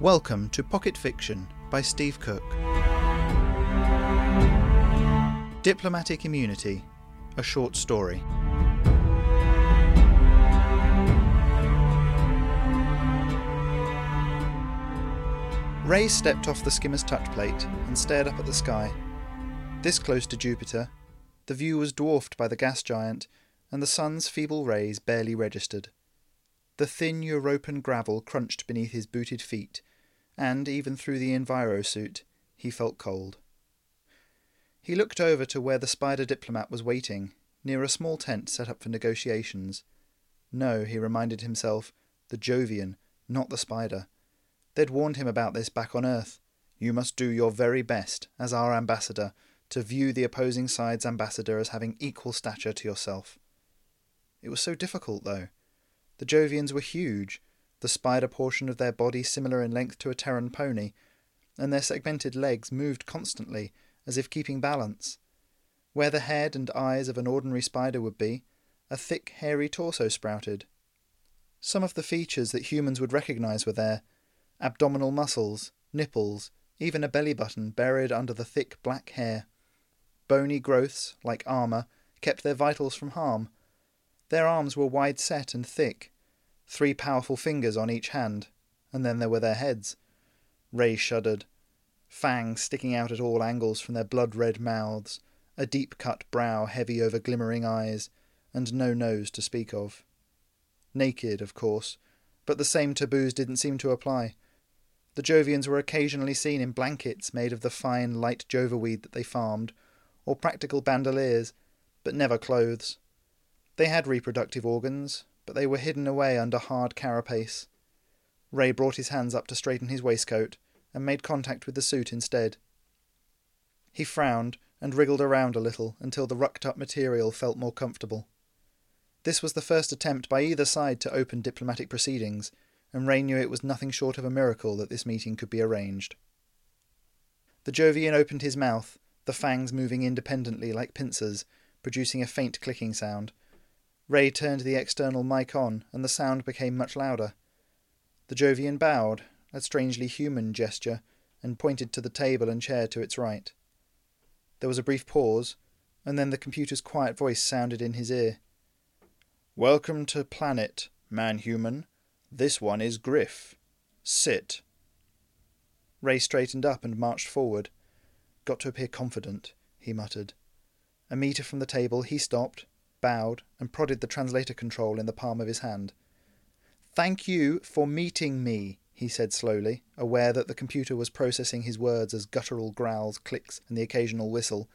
Welcome to Pocket Fiction by Steve Cook. Diplomatic Immunity, a short story. Ray stepped off the skimmer's touch plate and stared up at the sky. This close to Jupiter, the view was dwarfed by the gas giant, and the sun's feeble rays barely registered. The thin European gravel crunched beneath his booted feet, and even through the enviro suit, he felt cold. He looked over to where the spider diplomat was waiting, near a small tent set up for negotiations. No, he reminded himself, the Jovian, not the spider. They'd warned him about this back on Earth. You must do your very best, as our ambassador, to view the opposing side's ambassador as having equal stature to yourself. It was so difficult, though. The Jovians were huge, the spider portion of their body similar in length to a Terran pony, and their segmented legs moved constantly, as if keeping balance. Where the head and eyes of an ordinary spider would be, a thick, hairy torso sprouted. Some of the features that humans would recognize were there, abdominal muscles, nipples, even a belly button buried under the thick black hair. Bony growths, like armour, kept their vitals from harm. Their arms were wide set and thick, three powerful fingers on each hand, and then there were their heads. Ray shuddered. Fangs sticking out at all angles from their blood red mouths, a deep cut brow heavy over glimmering eyes, and no nose to speak of. Naked, of course, but the same taboos didn't seem to apply. The Jovians were occasionally seen in blankets made of the fine, light jova weed that they farmed, or practical bandoliers, but never clothes. They had reproductive organs, but they were hidden away under hard carapace. Ray brought his hands up to straighten his waistcoat, and made contact with the suit instead. He frowned and wriggled around a little until the rucked up material felt more comfortable. This was the first attempt by either side to open diplomatic proceedings, and Ray knew it was nothing short of a miracle that this meeting could be arranged. The Jovian opened his mouth, the fangs moving independently like pincers, producing a faint clicking sound. Ray turned the external mic on, and the sound became much louder. The Jovian bowed, a strangely human gesture, and pointed to the table and chair to its right. There was a brief pause, and then the computer's quiet voice sounded in his ear. Welcome to planet, man human. This one is Griff. Sit. Ray straightened up and marched forward. Got to appear confident, he muttered. A metre from the table, he stopped, bowed, and prodded the translator control in the palm of his hand. Thank you for meeting me, he said slowly, aware that the computer was processing his words as guttural growls, clicks, and the occasional whistle.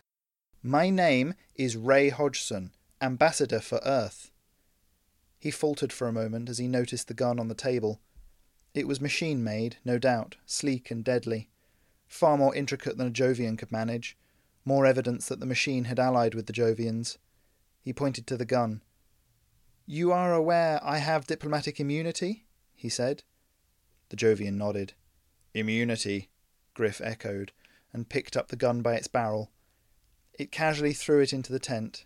My name is Ray Hodgson, Ambassador for Earth. He faltered for a moment as he noticed the gun on the table. It was machine made, no doubt, sleek and deadly. Far more intricate than a Jovian could manage. More evidence that the machine had allied with the Jovians. He pointed to the gun. You are aware I have diplomatic immunity? he said. The Jovian nodded. Immunity, Griff echoed, and picked up the gun by its barrel. It casually threw it into the tent,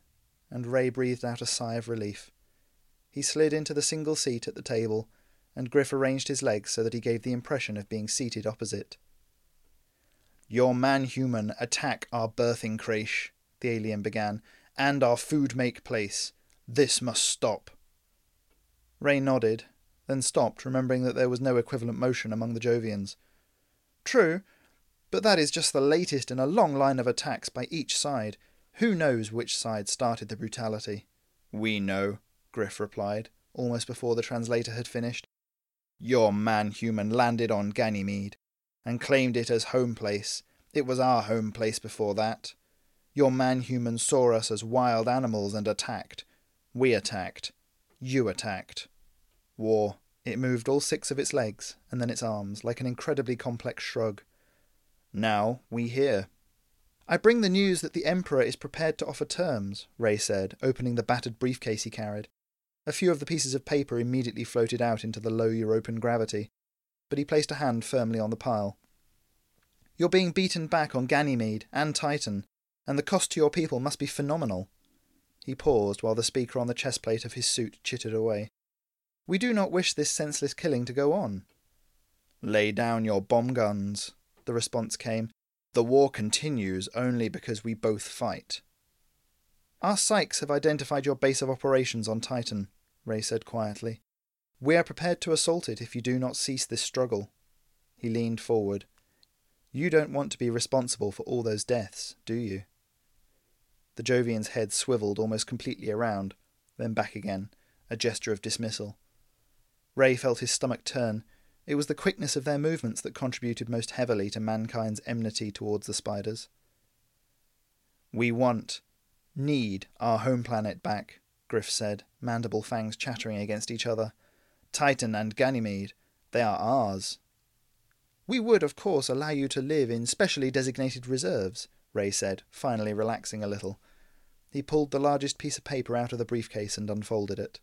and Ray breathed out a sigh of relief. He slid into the single seat at the table, and Griff arranged his legs so that he gave the impression of being seated opposite. Your man-human attack our birthing creche, the alien began, and our food make place. This must stop. Ray nodded, then stopped, remembering that there was no equivalent motion among the Jovians. True, but that is just the latest in a long line of attacks by each side. Who knows which side started the brutality? We know, Griff replied, almost before the translator had finished. Your man human landed on Ganymede and claimed it as home place. It was our home place before that. Your man human saw us as wild animals and attacked. We attacked. You attacked. War. It moved all six of its legs and then its arms, like an incredibly complex shrug. Now we hear. I bring the news that the Emperor is prepared to offer terms, Ray said, opening the battered briefcase he carried. A few of the pieces of paper immediately floated out into the low European gravity, but he placed a hand firmly on the pile. You're being beaten back on Ganymede and Titan, and the cost to your people must be phenomenal. He paused while the speaker on the chest plate of his suit chittered away. We do not wish this senseless killing to go on. Lay down your bomb guns, the response came. The war continues only because we both fight. Our psychs have identified your base of operations on Titan, Ray said quietly. We are prepared to assault it if you do not cease this struggle. He leaned forward. You don't want to be responsible for all those deaths, do you? The Jovian's head swiveled almost completely around, then back again, a gesture of dismissal. Ray felt his stomach turn. It was the quickness of their movements that contributed most heavily to mankind's enmity towards the spiders. We want, need our home planet back, Griff said, mandible fangs chattering against each other. Titan and Ganymede, they are ours. We would, of course, allow you to live in specially designated reserves, Ray said, finally relaxing a little. He pulled the largest piece of paper out of the briefcase and unfolded it.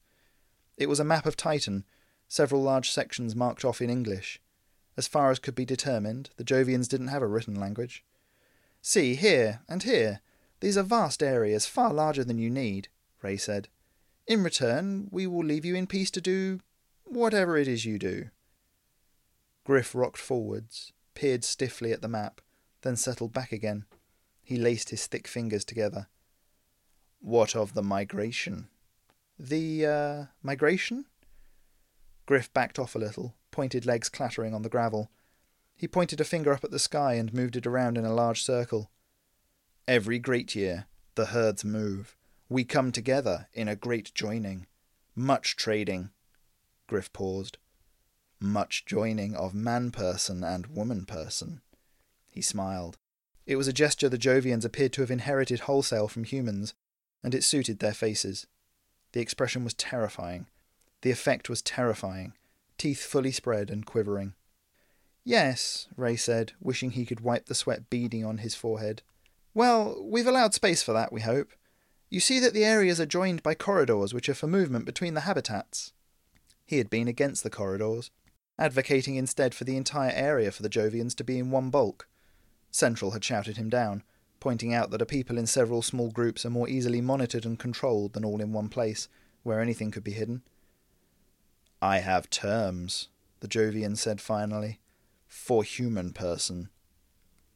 It was a map of Titan, several large sections marked off in English. As far as could be determined, the Jovians didn't have a written language. See, here and here. These are vast areas, far larger than you need, Ray said. In return, we will leave you in peace to do whatever it is you do. Griff rocked forwards, peered stiffly at the map, then settled back again. He laced his thick fingers together. What of the migration? The, uh, migration? Griff backed off a little, pointed legs clattering on the gravel. He pointed a finger up at the sky and moved it around in a large circle. Every great year, the herds move. We come together in a great joining. Much trading. Griff paused much joining of man person and woman person. He smiled. It was a gesture the Jovians appeared to have inherited wholesale from humans, and it suited their faces. The expression was terrifying. The effect was terrifying, teeth fully spread and quivering. Yes, Ray said, wishing he could wipe the sweat beading on his forehead. Well, we've allowed space for that, we hope. You see that the areas are joined by corridors which are for movement between the habitats. He had been against the corridors, advocating instead for the entire area for the Jovians to be in one bulk. Central had shouted him down, pointing out that a people in several small groups are more easily monitored and controlled than all in one place, where anything could be hidden. I have terms, the Jovian said finally, for human person.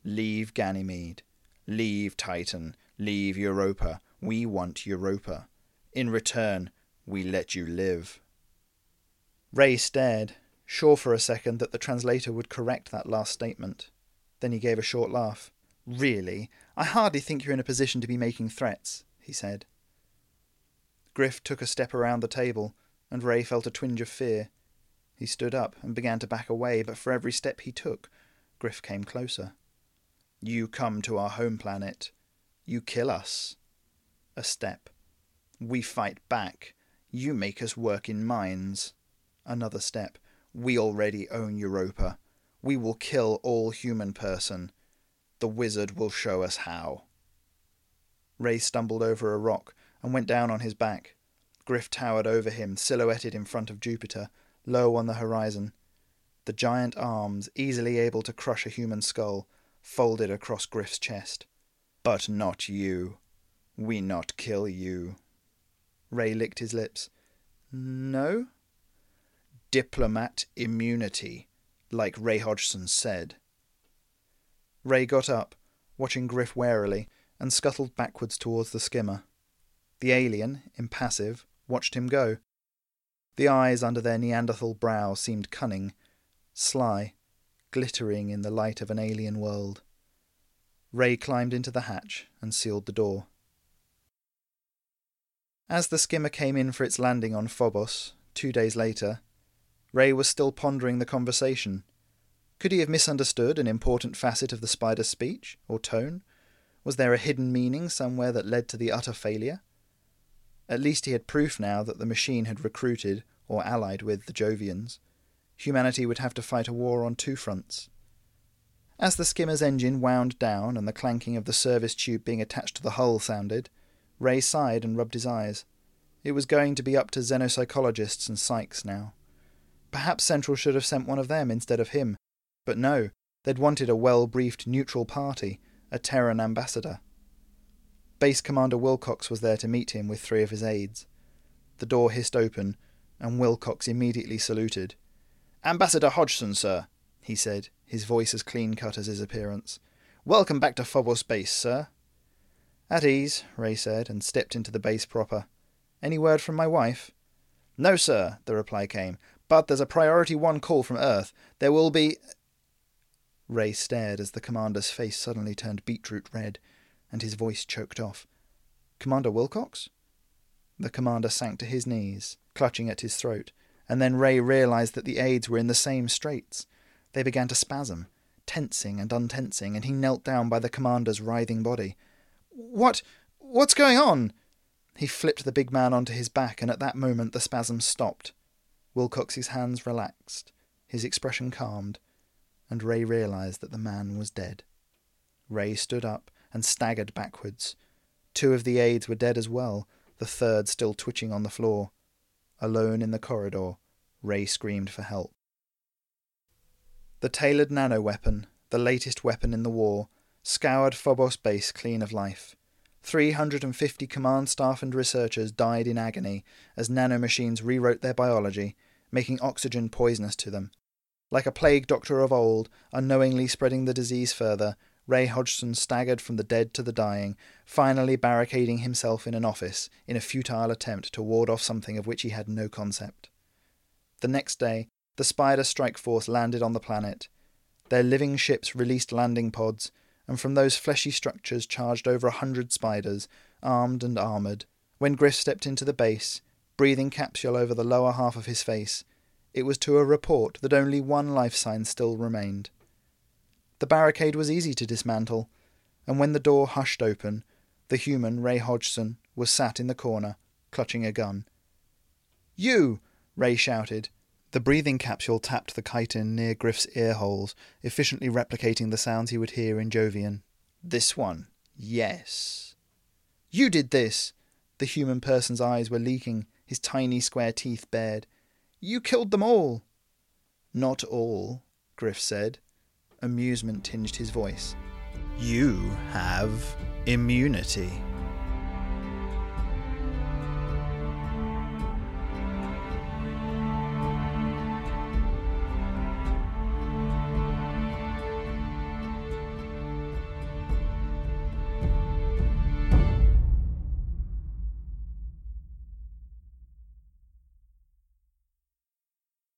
Leave Ganymede. Leave Titan. Leave Europa. We want Europa. In return, we let you live. Ray stared, sure for a second that the translator would correct that last statement. Then he gave a short laugh. Really? I hardly think you're in a position to be making threats, he said. Griff took a step around the table, and Ray felt a twinge of fear. He stood up and began to back away, but for every step he took, Griff came closer. You come to our home planet. You kill us. A step. We fight back. You make us work in mines. Another step. We already own Europa. We will kill all human person. The wizard will show us how. Ray stumbled over a rock and went down on his back. Griff towered over him, silhouetted in front of Jupiter, low on the horizon. The giant arms, easily able to crush a human skull, folded across Griff's chest. But not you. We not kill you. Ray licked his lips. No? diplomat immunity, like Ray Hodgson said. Ray got up, watching Griff warily, and scuttled backwards towards the skimmer. The alien, impassive, watched him go. The eyes under their Neanderthal brow seemed cunning, sly, glittering in the light of an alien world. Ray climbed into the hatch and sealed the door. As the skimmer came in for its landing on Phobos, two days later, Ray was still pondering the conversation. Could he have misunderstood an important facet of the spider's speech or tone? Was there a hidden meaning somewhere that led to the utter failure? At least he had proof now that the machine had recruited or allied with the Jovians. Humanity would have to fight a war on two fronts. As the skimmer's engine wound down and the clanking of the service tube being attached to the hull sounded, Ray sighed and rubbed his eyes. It was going to be up to xenopsychologists and psychs now. Perhaps Central should have sent one of them instead of him. But no, they'd wanted a well briefed neutral party, a Terran ambassador. Base Commander Wilcox was there to meet him with three of his aides. The door hissed open, and Wilcox immediately saluted. Ambassador Hodgson, sir, he said, his voice as clean cut as his appearance. Welcome back to Phobos Base, sir. At ease, Ray said, and stepped into the base proper. Any word from my wife? No, sir, the reply came, but there's a priority one call from Earth. There will be. Ray stared as the commander's face suddenly turned beetroot red, and his voice choked off. Commander Wilcox? The commander sank to his knees, clutching at his throat, and then Ray realized that the aides were in the same straits. They began to spasm, tensing and untensing, and he knelt down by the commander's writhing body. What? What's going on? He flipped the big man onto his back, and at that moment the spasms stopped. Wilcox's hands relaxed, his expression calmed, and Ray realized that the man was dead. Ray stood up and staggered backwards. Two of the aides were dead as well, the third still twitching on the floor. Alone in the corridor, Ray screamed for help. The tailored nano weapon, the latest weapon in the war, scoured Phobos base clean of life. 350 command staff and researchers died in agony as nanomachines rewrote their biology, making oxygen poisonous to them. Like a plague doctor of old, unknowingly spreading the disease further, Ray Hodgson staggered from the dead to the dying, finally barricading himself in an office in a futile attempt to ward off something of which he had no concept. The next day, the Spider Strike Force landed on the planet. Their living ships released landing pods, and from those fleshy structures charged over a hundred spiders, armed and armoured. When Griff stepped into the base, breathing capsule over the lower half of his face, it was to a report that only one life sign still remained. The barricade was easy to dismantle, and when the door hushed open, the human Ray Hodgson was sat in the corner, clutching a gun. You! Ray shouted. The breathing capsule tapped the chitin near Griff's ear holes, efficiently replicating the sounds he would hear in Jovian. This one. Yes. You did this! The human person's eyes were leaking, his tiny square teeth bared. You killed them all! Not all, Griff said. Amusement tinged his voice. You have immunity.